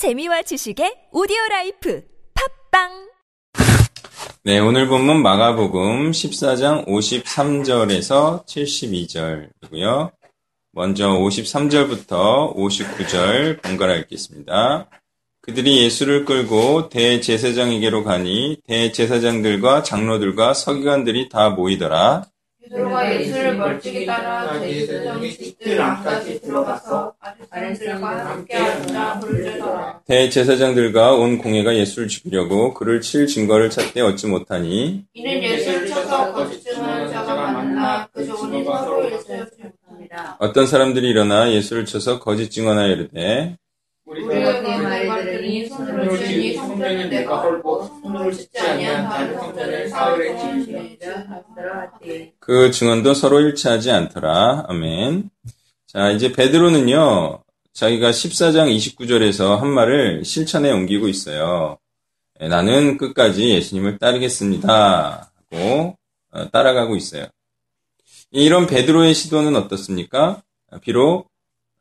재미와 지식의 오디오 life 팟빵 네, 오늘 본문 마가복음 14장 53절에서 72절이고요. 먼저 53절부터 59절 번갈아 읽겠습니다. 그들이 예수를 끌고 대제사장에게로 가니 대제사장들과 장로들과 서기관들이 다 모이더라. 베드로가 예수를 멀찍이 따라 제사장 집 뜰 안까지 들어가서 아랫들과 함께 앉아 부르짖더라. 대제사장들과 온 공회가 예수를 죽이려고 그를 칠 증거를 찾되 얻지 못하니 이는 예수를 쳐서 거짓 증언하는 자가 많으나 그 조문이 서로 일세우지 못합니다. 어떤 사람들이 일어나 예수를 쳐서 거짓 증언하여 이르되 우리가 네 말을 들으니 손으로 지으니 성전을 내가 헐고 그 증언도 서로 일치하지 않더라. 아멘. 자, 이제 베드로는요, 자기가 14장 29절에서 한 말을 실천에 옮기고 있어요. 예, 나는 끝까지 예수님을 따르겠습니다. 하고 어, 따라가고 있어요. 이런 베드로의 시도는 어떻습니까? 비록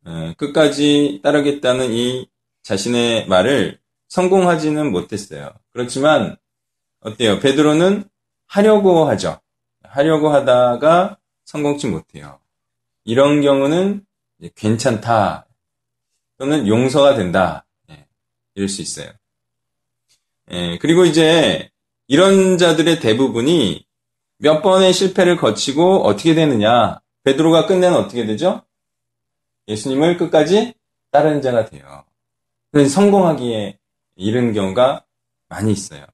어, 끝까지 따르겠다는 이 자신의 말을 성공하지는 못했어요. 그렇지만 어때요? 베드로는 하려고 하죠. 하려고 하다가 성공치 못해요. 이런 경우는 괜찮다. 또는 용서가 된다. 예, 이럴 수 있어요. 예, 그리고 이제 이런 자들의 대부분이 몇 번의 실패를 거치고 어떻게 되느냐. 베드로가 끝내는 어떻게 되죠? 예수님을 끝까지 따르는 자가 돼요. 성공하기에 이른 경우가 많이 있어요.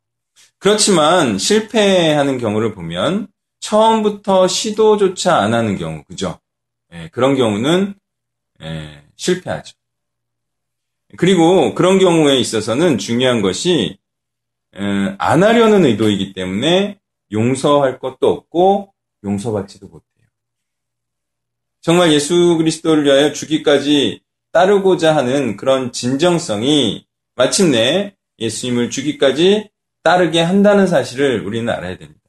그렇지만 실패하는 경우를 보면 처음부터 시도조차 안 하는 경우, 그죠? 예, 그런 경우는 예, 실패하죠. 그리고 그런 경우에 있어서는 중요한 것이 예, 안 하려는 의도이기 때문에 용서할 것도 없고 용서받지도 못해요. 정말 예수 그리스도를 위하여 죽기까지 따르고자 하는 그런 진정성이 마침내 예수님을 죽기까지 따르게 한다는 사실을 우리는 알아야 됩니다.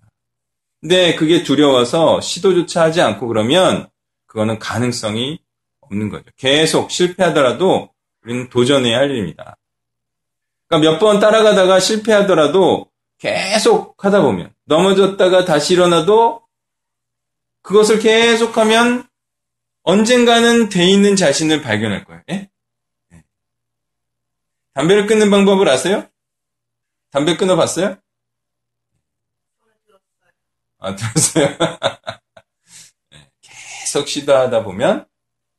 근데 그게 두려워서 시도조차 하지 않고 그러면 그거는 가능성이 없는 거죠. 계속 실패하더라도 우리는 도전해야 할 일입니다. 그러니까 몇 번 따라가다가 실패하더라도 계속 하다 보면 넘어졌다가 다시 일어나도 그것을 계속하면 언젠가는 돼 있는 자신을 발견할 거예요. 예? 예. 담배를 끊는 방법을 아세요? 담배 끊어봤어요? 아, 들었어요? 예, 계속 시도하다 보면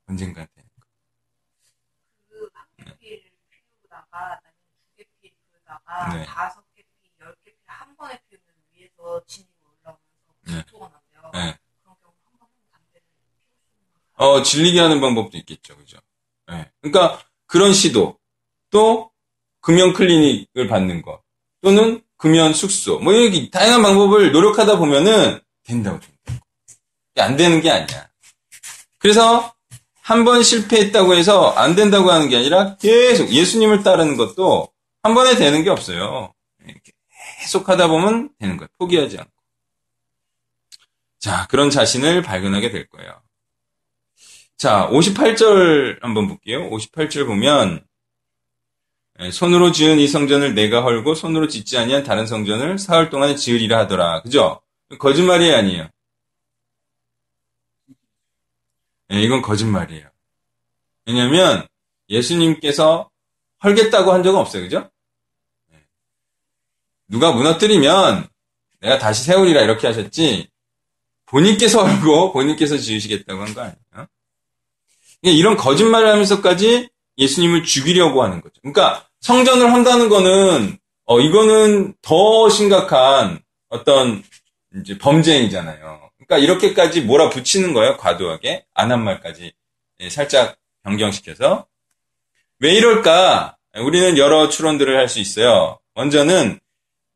언젠가 돼. 그한 개를 피우다가 아니면 두개 피우다가 네. 다섯 개 피, 열 개 피 한 번에 피우면 위에서 진이 올라오면서 네. 구토가 난대요. 네. 그런 경우 한번 하면 담배를 있는 거예요. 어, 질리게 하는 방법도 있겠죠. 그죠? 예. 그러니까 그런 시도, 또 금연 클리닉을 받는 거, 또는 금연 숙소, 뭐 여기 다양한 방법을 노력하다 보면은 된다고 좀. 이게 안 되는 게 아니야. 그래서 한 번 실패했다고 해서 안 된다고 하는 게 아니라 계속 예수님을 따르는 것도 한 번에 되는 게 없어요. 예, 계속 하다 보면 되는 거예요. 포기하지 않고. 자, 그런 자신을 발견하게 될 거예요. 자, 58절 한번 볼게요. 58절 보면 예, 손으로 지은 이 성전을 내가 헐고 손으로 짓지 아니한 다른 성전을 사흘 동안에 지으리라 하더라. 그죠? 거짓말이 아니에요. 예, 이건 거짓말이에요. 왜냐면 예수님께서 헐겠다고 한 적은 없어요. 그죠? 예. 누가 무너뜨리면 내가 다시 세우리라 이렇게 하셨지 본인께서 헐고 본인께서 지으시겠다고 한 거 아니에요. 그러니까 이런 거짓말을 하면서까지 예수님을 죽이려고 하는 거죠. 그러니까 성전을 한다는 거는 어 이거는 더 심각한 어떤 이제 범죄행위잖아요. 그러니까 이렇게까지 몰아붙이는 거예요. 과도하게 안한 말까지 예, 살짝 변경시켜서 왜 이럴까? 우리는 여러 추론들을 할 수 있어요. 먼저는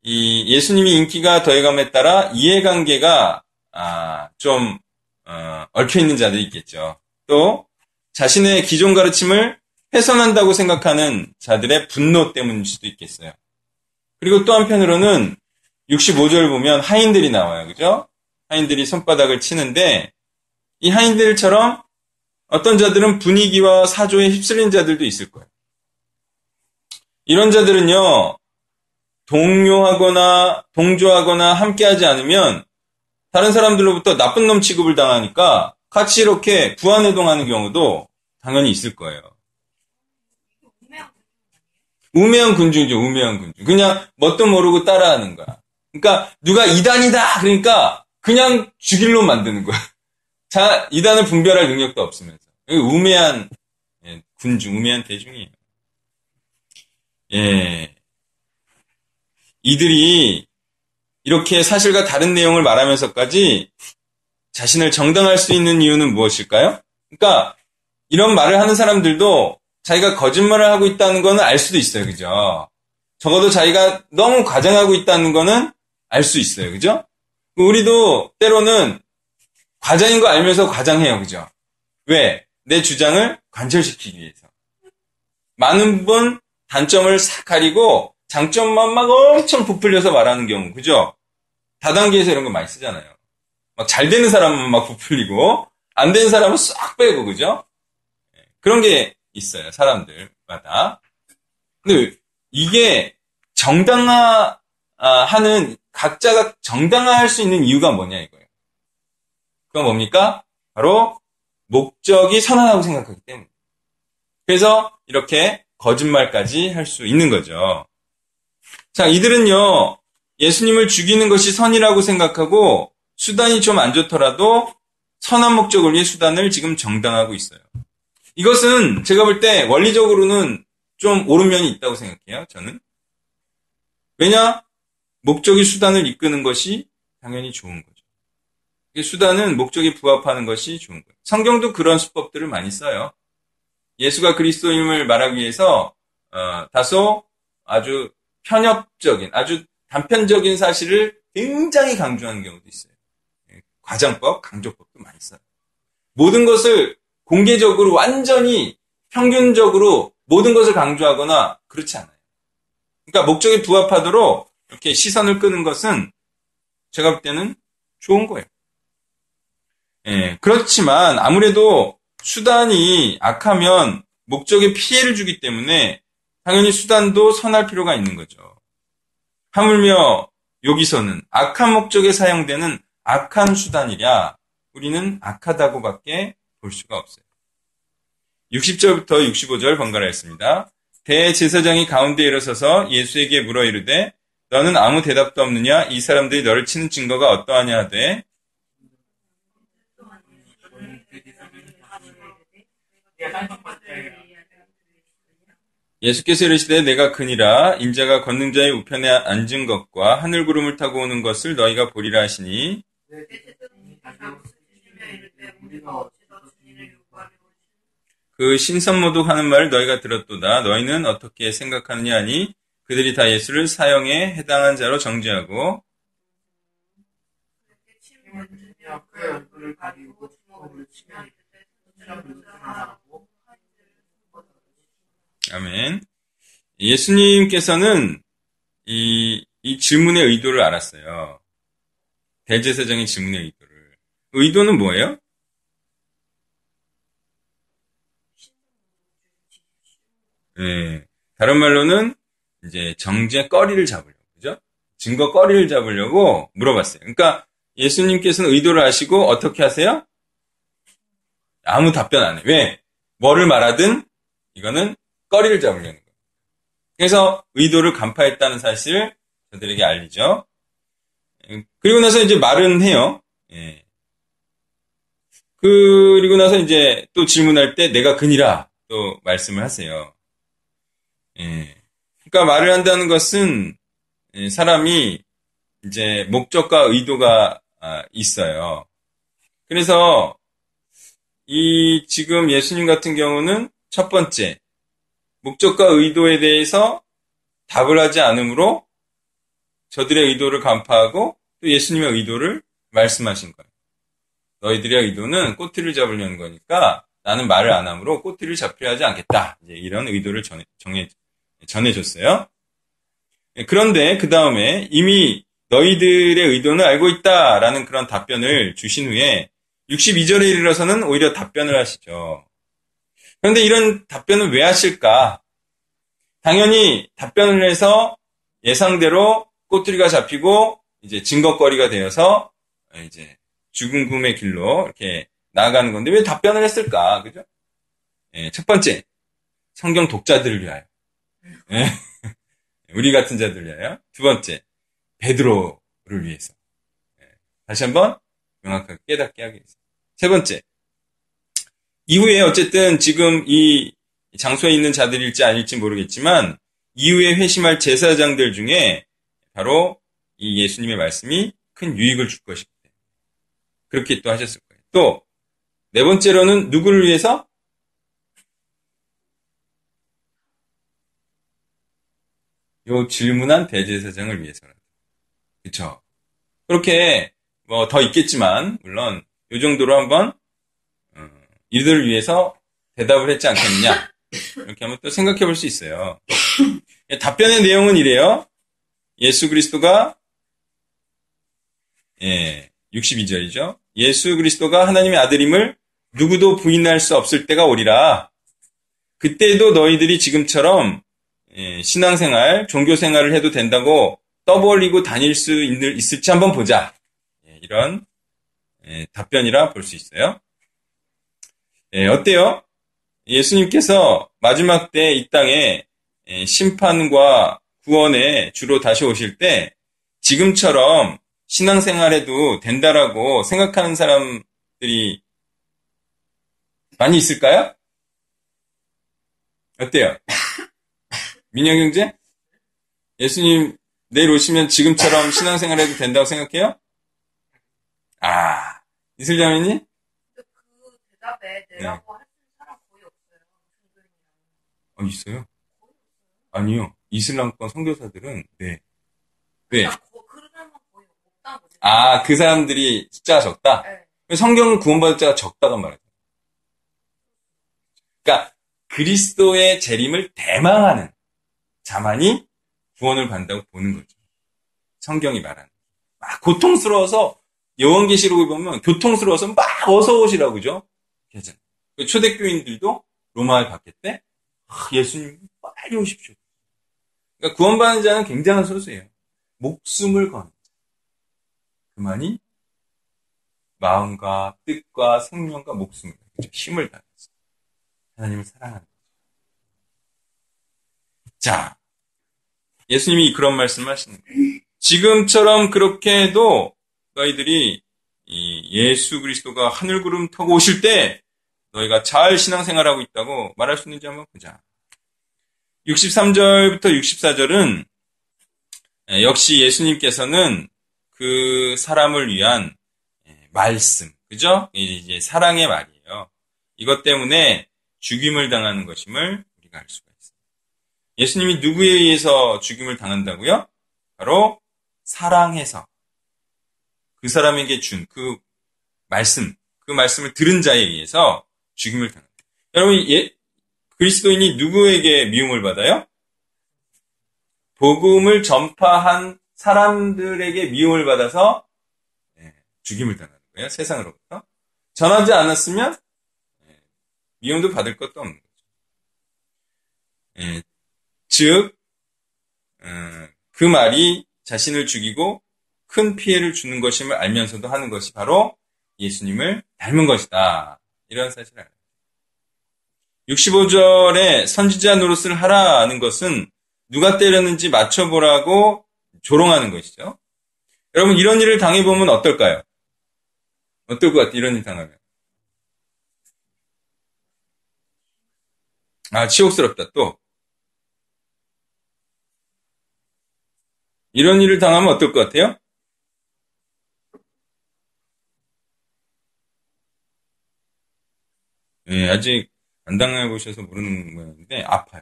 이 예수님이 인기가 더해감에 따라 이해관계가 아, 좀 어, 얽혀 있는 자들이 있겠죠. 또 자신의 기존 가르침을 훼손한다고 생각하는 자들의 분노 때문일 수도 있겠어요. 그리고 또 한편으로는 65절 보면 하인들이 나와요. 그죠? 하인들이 손바닥을 치는데 이 하인들처럼 어떤 자들은 분위기와 사조에 휩쓸린 자들도 있을 거예요. 이런 자들은요, 동료하거나 동조하거나 함께하지 않으면 다른 사람들로부터 나쁜 놈 취급을 당하니까 같이 이렇게 부안해동하는 경우도 당연히 있을 거예요. 우매한 군중이죠, 우매한 군중. 그냥 뭣도 모르고 따라하는 거야. 그러니까 누가 이단이다 그러니까 그냥 죽일로 만드는 거야. 자, 이단을 분별할 능력도 없으면서. 우매한 예, 군중, 우매한 대중이에요. 예. 이들이 이렇게 사실과 다른 내용을 말하면서까지 자신을 정당할 수 있는 이유는 무엇일까요? 그러니까 이런 말을 하는 사람들도 자기가 거짓말을 하고 있다는 거는 알 수도 있어요. 그죠? 적어도 자기가 너무 과장하고 있다는 거는 알 수 있어요. 그죠? 우리도 때로는 과장인 거 알면서 과장해요. 그죠? 왜? 내 주장을 관철시키기 위해서. 많은 분 단점을 싹 가리고 장점만 막 엄청 부풀려서 말하는 경우, 그죠? 다단계에서 이런 거 많이 쓰잖아요. 막 잘 되는 사람은 막 부풀리고, 안 되는 사람은 싹 빼고, 그죠? 예, 그런 게 있어요, 사람들마다. 근데 이게 정당화 하는, 각자가 정당화할 수 있는 이유가 뭐냐, 이거예요. 그건 뭡니까? 바로 목적이 선하다고 생각하기 때문에. 그래서 이렇게 거짓말까지 할 수 있는 거죠. 자, 이들은요, 예수님을 죽이는 것이 선이라고 생각하고 수단이 좀 안 좋더라도 선한 목적을 위해 수단을 지금 정당하고 있어요. 이것은 제가 볼 때 원리적으로는 좀 옳은 면이 있다고 생각해요, 저는. 왜냐? 목적이 수단을 이끄는 것이 당연히 좋은 거죠. 수단은 목적에 부합하는 것이 좋은 거예요. 성경도 그런 수법들을 많이 써요. 예수가 그리스도임을 말하기 위해서 어, 다소 아주 편협적인, 아주 단편적인 사실을 굉장히 강조하는 경우도 있어요. 예, 과장법, 강조법도 많이 써요. 모든 것을 공개적으로 완전히 평균적으로 모든 것을 강조하거나 그렇지 않아요. 그러니까 목적에 부합하도록 이렇게 시선을 끄는 것은 제가 볼 때는 좋은 거예요. 예, 그렇지만 아무래도 수단이 악하면 목적에 피해를 주기 때문에 당연히 수단도 선할 필요가 있는 거죠. 하물며 여기서는 악한 목적에 사용되는 악한 수단이랴 우리는 악하다고밖에 볼 수가 없어요. 60절부터 65절 번갈아 했습니다. 대제사장이 가운데 일어서서 예수에게 물어 이르되 너는 아무 대답도 없느냐 이 사람들이 너를 치는 증거가 어떠하냐 하되 예수께서 이르시되 내가 그니라 인자가 걷는 자의 우편에 앉은 것과 하늘 구름을 타고 오는 것을 너희가 보리라 하시니 그 신선모독 하는 말을 너희가 들었도다 너희는 어떻게 생각하느냐 하니 그들이 다 예수를 사형에 해당한 자로 정죄하고 아멘. 예수님께서는 이, 이 질문의 의도를 알았어요. 대제사장의 질문의 의도를. 의도는 뭐예요? 네. 다른 말로는 이제 정제 꺼리를 잡으려고, 그죠? 증거 꺼리를 잡으려고 물어봤어요. 그러니까 예수님께서는 의도를 아시고 어떻게 하세요? 아무 답변 안 해. 왜? 뭐를 말하든 이거는 꺼리를 잡으려는 거예요. 그래서 의도를 간파했다는 사실을 저들에게 알리죠. 그리고 나서 이제 말은 해요. 예. 그리고 나서 이제 또 질문할 때 내가 그니라 또 말씀을 하세요. 예. 그러니까 말을 한다는 것은 예, 사람이 이제 목적과 의도가 아, 있어요. 그래서 이 지금 예수님 같은 경우는 첫 번째 목적과 의도에 대해서 답을 하지 않으므로 저들의 의도를 간파하고 또 예수님의 의도를 말씀하신 거예요. 너희들의 의도는 꼬투리를 잡으려는 거니까 나는 말을 안 하므로 꼬투리를 잡히려 하지 않겠다. 이런 의도를 전해, 정해, 전해줬어요. 예, 그런데 그 다음에 이미 너희들의 의도는 알고 있다라는 그런 답변을 주신 후에 62절에 이르러서는 오히려 답변을 하시죠. 그런데 이런 답변을 왜 하실까? 당연히 답변을 해서 예상대로 꼬투리가 잡히고 이제 증거거리가 되어서 이제 죽음금의 길로 이렇게 나아가는 건데 왜 답변을 했을까? 그죠? 예, 첫 번째, 성경 독자들을 위하여. 예, 우리 같은 위하여. 두 번째, 베드로를 위해서. 예, 다시 한번 명확하게 깨닫게 위해서. 세 번째, 이후에 어쨌든 지금 이 장소에 있는 자들일지 아닐지 모르겠지만 이후에 회심할 제사장들 중에 바로 이 예수님의 말씀이 큰 유익을 줄 때문에 그렇게 또 하셨을 거예요. 또 네 번째로는 누구를 위해서? 요 질문한 대제사장을 위해서라도. 그쵸? 그렇게 뭐 더 있겠지만 물론 요 정도로 한번 어, 이들을 위해서 대답을 했지 않겠느냐 이렇게 한번 또 생각해 볼 수 있어요. 답변의 내용은 이래요. 예수 그리스도가 예, 62절이죠. 예수 그리스도가 하나님의 아들임을 누구도 부인할 수 없을 때가 오리라. 그때도 너희들이 지금처럼 예, 신앙생활, 종교생활을 해도 된다고 떠벌리고 다닐 수 있을지 한번 보자. 예, 이런 예, 답변이라 볼 수 있어요. 예, 어때요? 예수님께서 마지막 때 이 땅에 예, 심판과 구원에 주로 다시 오실 때 지금처럼 신앙생활해도 된다라고 생각하는 사람들이 많이 있을까요? 어때요? 민영 형제? 예수님 내일 오시면 지금처럼 신앙생활 해도 된다고 생각해요? 아, 이슬 자매님? 근데 그 대답에 내라고 사람 거의 없어요. 선생님이랑. 어, 있어요? 아니요. 이슬람권 선교사들은, 네. 네. 아, 그 사람들이 숫자가 적다? 네. 성경은 구원받을 자가 적다단 말이에요. 그러니까 그리스도의 재림을 대망하는 자만이 구원을 받는다고 보는 거죠. 성경이 말하는. 막 고통스러워서 요한계시록을 보면 교통스러워서 막 어서 오시라고 그죠? 괜찮아요. 그 초대교인들도 로마에 갔을 때 아, 예수님 빨리 오십시오. 그러니까 구원받는 자는 굉장한 소수예요. 목숨을 자. 그만이 마음과 뜻과 생명과 목숨을 그죠? 힘을 다해서 하나님을 거죠. 자, 예수님이 그런 말씀을 하시는 거예요. 지금처럼 그렇게 해도 너희들이 이 예수 그리스도가 하늘 구름 타고 오실 때 너희가 잘 신앙생활하고 있다고 말할 수 있는지 한번 보자. 63절부터 64절은 역시 예수님께서는 그 사람을 위한 예, 말씀, 그죠? 이제 사랑의 말이에요. 이것 때문에 죽임을 당하는 것임을 우리가 알 수가. 예수님이 누구에 의해서 죽임을 당한다고요? 바로 사랑해서 그 사람에게 준 그 말씀, 그 말씀을 들은 자에 의해서 죽임을 당합니다. 여러분, 예, 그리스도인이 누구에게 미움을 받아요? 복음을 전파한 사람들에게 미움을 받아서 예, 죽임을 당하는 거예요. 세상으로부터. 전하지 않았으면 예, 미움도 받을 것도 없는 거죠. 예, 즉, 어, 그 말이 자신을 죽이고 큰 피해를 주는 것임을 알면서도 하는 것이 바로 예수님을 닮은 것이다. 이런 사실을 알아요. 65절에 선지자 노릇을 하라는 것은 누가 때렸는지 맞춰보라고 조롱하는 것이죠. 여러분 이런 일을 당해보면 어떨까요? 어떨 것 같아요? 이런 일 당하면. 아 치욕스럽다 또. 이런 일을 당하면 어떨 것 같아요? 예, 아직 안 당해보셔서 모르는 거였는데 아파요.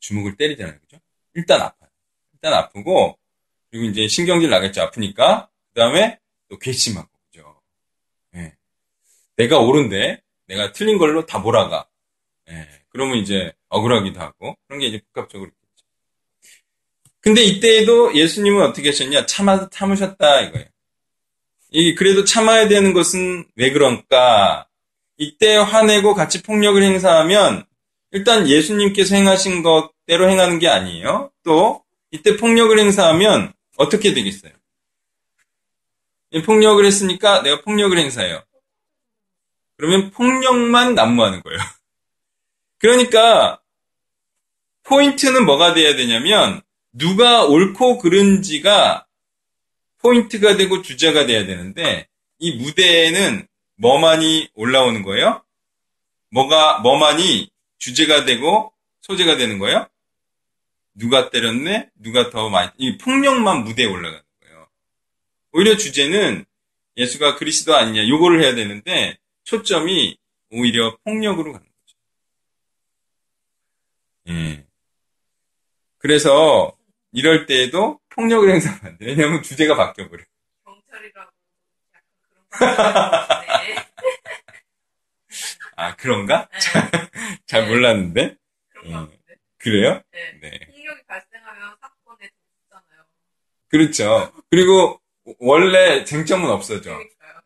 주먹을 때리잖아요. 그죠? 일단 아파요. 일단 아프고 그리고 이제 신경질 나겠죠. 아프니까. 그 다음에 또 괘씸하고 그죠? 예. 내가 옳은데 내가 틀린 걸로 다 몰아가. 예. 그러면 이제 억울하기도 하고 그런 게 이제 복합적으로. 근데 이때에도 예수님은 어떻게 하셨냐? 참아 참으셨다 이거예요. 이 그래도 참아야 되는 것은 왜 그런가? 이때 화내고 같이 폭력을 행사하면 일단 예수님께서 행하신 것대로 행하는 게 아니에요. 또 이때 폭력을 행사하면 어떻게 되겠어요? 이 폭력을 했으니까 내가 폭력을 행사해요. 그러면 폭력만 난무하는 거예요. 그러니까 포인트는 뭐가 돼야 되냐면 누가 옳고 그른지가 포인트가 되고 주제가 돼야 되는데 이 무대에는 뭐만이 올라오는 거예요? 뭐가 뭐만이 주제가 되고 소재가 되는 거예요? 누가 때렸네? 누가 더 많이 이 폭력만 무대에 올라가는 거예요. 오히려 주제는 예수가 그리스도 아니냐 요거를 해야 되는데 초점이 오히려 폭력으로 가는 거죠. 예. 그래서 이럴 때에도 폭력을 행사하면 안 돼. 왜냐하면 주제가 바뀌어버려. 경찰이라고 약간 그런 거. 아 그런가? 네. 잘 몰랐는데. 그런 거 같은데. 그래요? 네. 네. 폭력이 발생하면 사건에 돕잖아요. 그렇죠. 그리고 원래 쟁점은 없어져.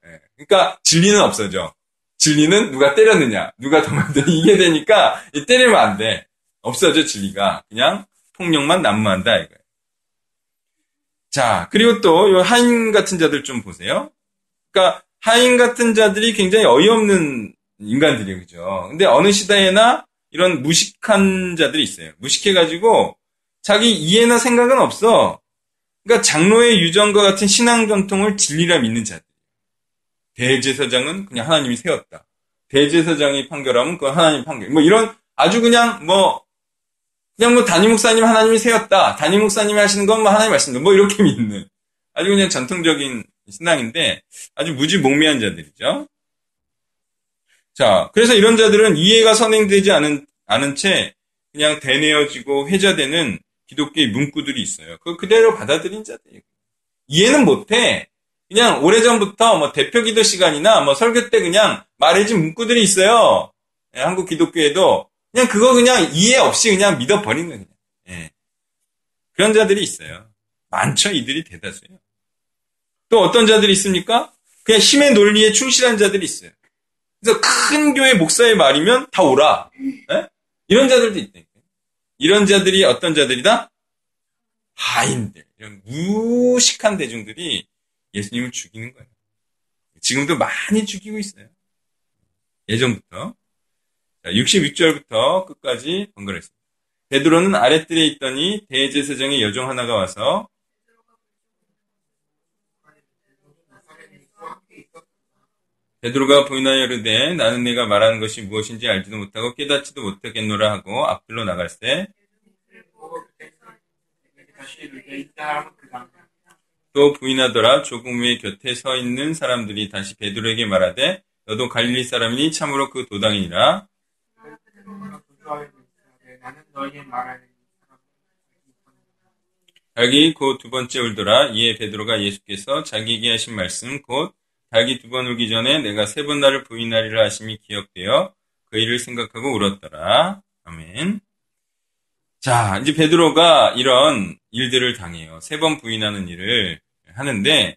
예. 그러니까 진리는 없어져. 진리는 누가 때렸느냐, 누가 더 만든 이게 되니까 이 때리면 안 돼. 없어져 진리가. 그냥 폭력만 난무한다 이거예요. 자, 그리고 또 요 하인 같은 자들 좀 보세요. 그러니까 하인 같은 자들이 굉장히 어이없는 인간들이에요, 그죠? 근데 어느 시대에나 이런 무식한 자들이 있어요. 무식해가지고 자기 이해나 생각은 없어. 그러니까 장로의 유전과 같은 신앙 전통을 진리라 믿는 자들. 대제사장은 그냥 하나님이 세웠다. 대제사장이 판결하면 그건 하나님 판결. 뭐 이런 아주 그냥 뭐 그냥 뭐 담임 목사님 하나님이 세웠다. 담임 목사님이 하시는 건 뭐 하나님 말씀다. 뭐 이렇게 믿는 아주 그냥 전통적인 신앙인데 아주 무지몽매한 자들이죠. 자, 그래서 이런 자들은 이해가 선행되지 않은 않은 채 그냥 대내어지고 회자되는 기독교의 문구들이 있어요. 그 그대로 받아들인 자들이에요. 이해는 못해. 그냥 오래전부터 뭐 대표 기도 시간이나 뭐 설교 때 그냥 말해진 문구들이 있어요. 예, 한국 기독교에도 그냥 그거 그냥 이해 없이 그냥 믿어버리는 그냥. 예. 그런 자들이 있어요. 많죠. 이들이 대다수예요. 또 어떤 자들이 있습니까? 그냥 힘의 논리에 충실한 자들이 있어요. 그래서 큰 교회 목사의 말이면 다 오라. 예? 이런 자들도 있대. 이런 자들이 어떤 자들이다? 하인들. 이런 무식한 대중들이 예수님을 죽이는 거예요. 지금도 많이 죽이고 있어요. 예전부터. 자, 66절부터 끝까지 번갈았습니다. 베드로는 아랫뜰에 있더니 대제사장의 여종 하나가 와서 베드로가 부인하여 이르되 나는 내가 말하는 것이 무엇인지 알지도 못하고 깨닫지도 못하겠노라 하고 앞들로 나갈새 또 부인하더라. 조금 후에 곁에 서 있는 사람들이 다시 베드로에게 말하되 너도 갈릴리 사람이니 참으로 그 도당이니라 닭이 곧 두 번째 울더라. 이에 베드로가 예수께서 자기에게 하신 말씀 곧 닭이 두 번 울기 전에 내가 세 번 나를 부인하리라 하심이 기억되어 그 일을 생각하고 울었더라. 아멘. 자 이제 베드로가 이런 일들을 당해요. 세 번 부인하는 일을 하는데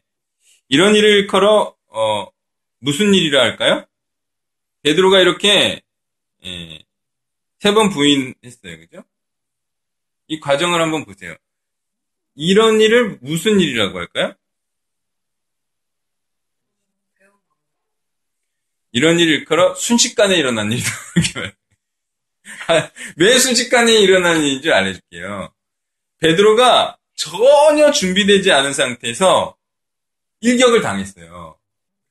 이런 일을 걸어 어, 무슨 일이라 할까요? 베드로가 이렇게 예, 세 번 부인했어요 그죠? 이 과정을 한번 보세요 이런 일을 무슨 일이라고 할까요? 이런 일을 일컬어 순식간에 일어난 일이다. 왜 순식간에 일어난 일인 줄 알려줄게요. 베드로가 전혀 준비되지 않은 상태에서 일격을 당했어요.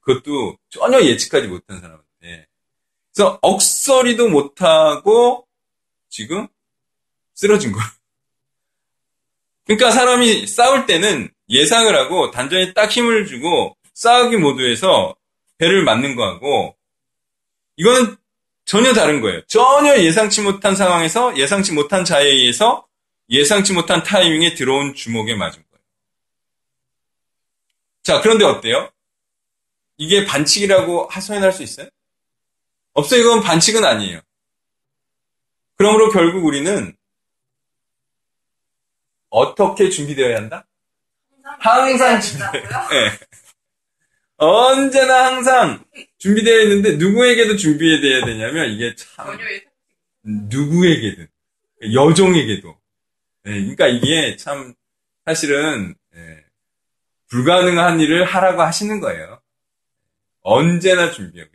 그것도 전혀 예측하지 못한 사람한테. 그래서 억서리도 못하고 지금 쓰러진 거예요. 그러니까 사람이 싸울 때는 예상을 하고 단전에 딱 힘을 주고 싸우기 모드에서 배를 맞는 거하고 이거는 전혀 다른 거예요. 전혀 예상치 못한 상황에서 예상치 못한 자에 의해서 예상치 못한 타이밍에 들어온 주먹에 맞은 거예요. 자, 그런데 어때요? 이게 반칙이라고 하소연할 수 있어요? 없어요. 이건 반칙은 아니에요. 그러므로 결국 우리는 어떻게 준비되어야 한다? 항상 준비되어야 네. 언제나 항상 준비되어 있는데 누구에게도 준비되어야 되냐면 이게 참 누구에게든 여종에게도 예, 그러니까 이게 참 사실은 예, 불가능한 일을 하라고 하시는 거예요. 언제나 준비하고.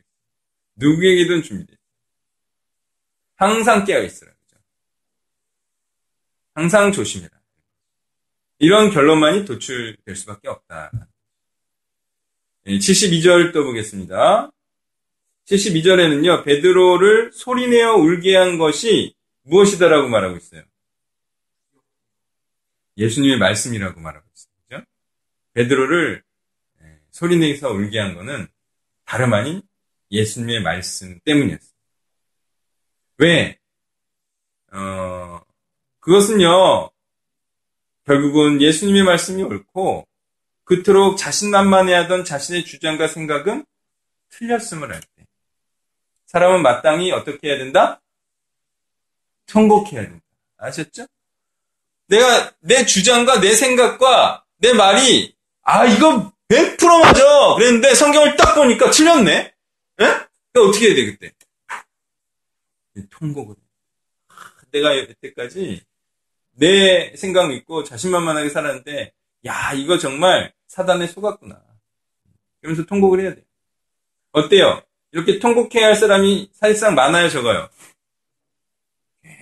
누구에게든 준비돼 있어요. 항상 깨어 있으라. 항상 조심해라. 이런 결론만이 도출될 수밖에 없다. 72절 또 보겠습니다. 72절에는요, 베드로를 소리내어 울게 한 것이 무엇이다라고 말하고 있어요. 예수님의 말씀이라고 말하고 있어요. 그죠? 베드로를 소리내서 울게 한 것은 다름 아닌 예수님의 말씀 때문이었어요. 왜? 어, 그것은요, 결국은 예수님의 말씀이 옳고, 그토록 자신만만해하던 자신의 주장과 생각은 틀렸음을 알 때. 사람은 마땅히 어떻게 해야 된다? 통곡해야 된다. 아셨죠? 내가 내 주장과 내 생각과 내 말이 아 이거 100% 맞아 그랬는데 성경을 딱 보니까 틀렸네. 에? 그러니까 어떻게 해야 돼 그때? 통곡을. 내가 여태까지 내 생각 믿고 자신만만하게 살았는데 야 이거 정말 사단에 속았구나. 그러면서 통곡을 해야 돼. 어때요? 이렇게 통곡해야 할 사람이 사실상 많아요, 적어요?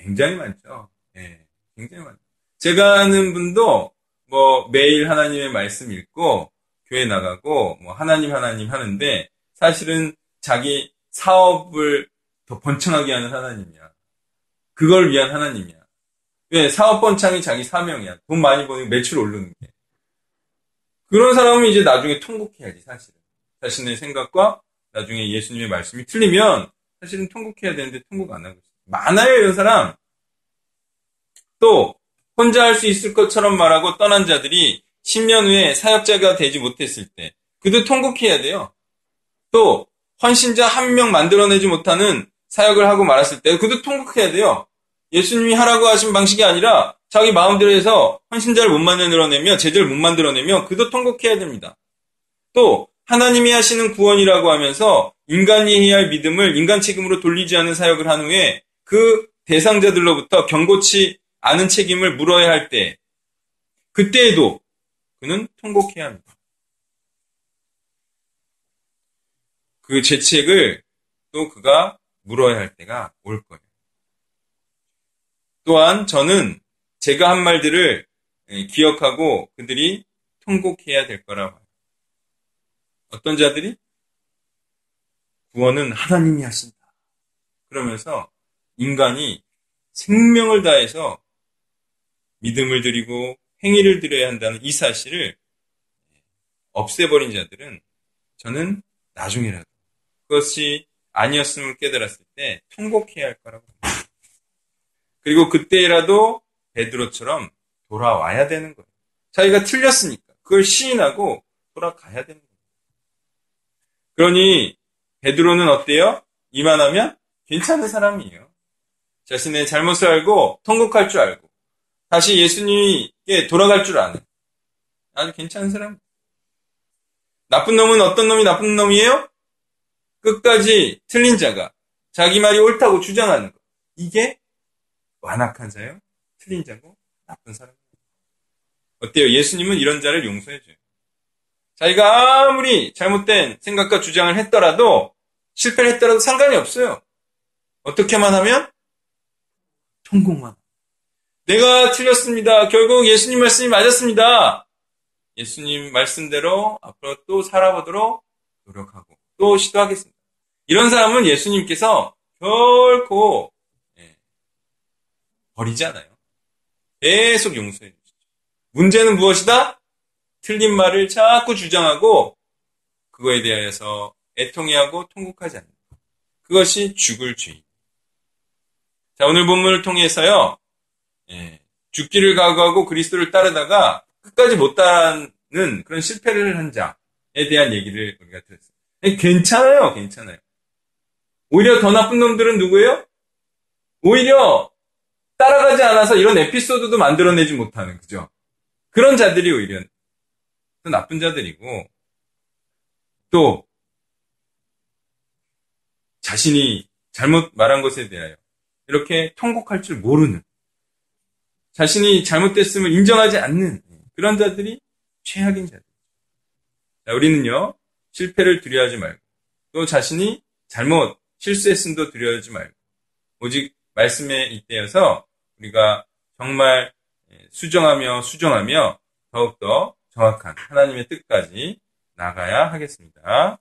굉장히 많죠. 예, 굉장히 많죠. 제가 아는 분도 뭐 매일 하나님의 말씀 읽고 교회 나가고 뭐 하나님 하나님 하는데 사실은 자기 사업을 더 번창하게 하는 하나님이야. 그걸 위한 하나님이야. 왜 사업 번창이 자기 사명이야. 돈 많이 버는 매출 오르는 게. 그런 사람은 이제 나중에 통곡해야지 사실은. 자신의 생각과 나중에 예수님의 말씀이 틀리면 사실은 통곡해야 되는데 통곡 안 하고 있어요. 많아요 이런 사람. 또 혼자 할 수 있을 것처럼 말하고 떠난 자들이 10년 후에 사역자가 되지 못했을 때 그도 통곡해야 돼요. 또 헌신자 한 명 만들어내지 못하는 사역을 하고 말았을 때 그도 통곡해야 돼요. 예수님이 하라고 하신 방식이 아니라 자기 마음대로 해서 헌신자를 못 만들어내며 제자를 못 만들어내며 그도 통곡해야 됩니다. 또 하나님이 하시는 구원이라고 하면서 인간이 해야 할 믿음을 인간 책임으로 돌리지 않은 사역을 한 후에 그 대상자들로부터 경고치 않은 책임을 물어야 할 때, 그때에도 그는 통곡해야 합니다. 그 죄책을 또 그가 물어야 할 때가 올 거예요. 또한 저는 제가 한 말들을 기억하고 그들이 통곡해야 될 거라고 봐요. 어떤 자들이 구원은 하나님이 하신다. 그러면서 인간이 생명을 다해서 믿음을 드리고 행위를 드려야 한다는 이 사실을 없애버린 자들은 저는 나중이라도 그것이 아니었음을 깨달았을 때 통곡해야 할 거라고 봅니다. 그리고 그때라도 베드로처럼 돌아와야 되는 거예요. 자기가 틀렸으니까 그걸 시인하고 돌아가야 되는 거예요. 그러니 베드로는 어때요? 이만하면 괜찮은 사람이에요. 자신의 잘못을 알고 통곡할 줄 알고 다시 예수님께 돌아갈 줄 아는 아주 괜찮은 사람. 나쁜 놈은 어떤 놈이 나쁜 놈이에요? 끝까지 틀린 자가 자기 말이 옳다고 주장하는 것. 이게 완악한 자요? 틀린 자고 나쁜 사람. 어때요? 예수님은 이런 자를 용서해줘요. 자기가 아무리 잘못된 생각과 주장을 했더라도 실패를 했더라도 상관이 없어요. 어떻게만 하면 통곡만. 내가 틀렸습니다. 결국 예수님 말씀이 맞았습니다. 예수님 말씀대로 앞으로 또 살아보도록 노력하고 또 시도하겠습니다. 이런 사람은 예수님께서 결코 예, 버리지 않아요. 계속 용서해 주시죠. 문제는 무엇이다? 틀린 말을 자꾸 주장하고 그거에 대해서 애통해하고 통곡하지 않는 것. 그것이 죽을 죄인. 자, 오늘 본문을 통해서요. 예, 죽기를 각오하고 그리스도를 따르다가 끝까지 못 따르는 그런 실패를 한 자에 대한 얘기를 우리가 들었어요. 예, 괜찮아요, 괜찮아요. 오히려 더 나쁜 놈들은 누구예요? 오히려 따라가지 않아서 이런 에피소드도 만들어내지 못하는, 그죠? 그런 자들이 오히려 더 나쁜 자들이고, 또, 자신이 잘못 말한 것에 대하여 이렇게 통곡할 줄 모르는 자신이 잘못됐음을 인정하지 않는 그런 자들이 최악인 자들. 자, 우리는요 실패를 두려워하지 말고 또 자신이 잘못 실수했음도 두려워하지 말고 오직 말씀에 잇대어서 우리가 정말 수정하며 수정하며 더욱더 정확한 하나님의 뜻까지 나가야 하겠습니다.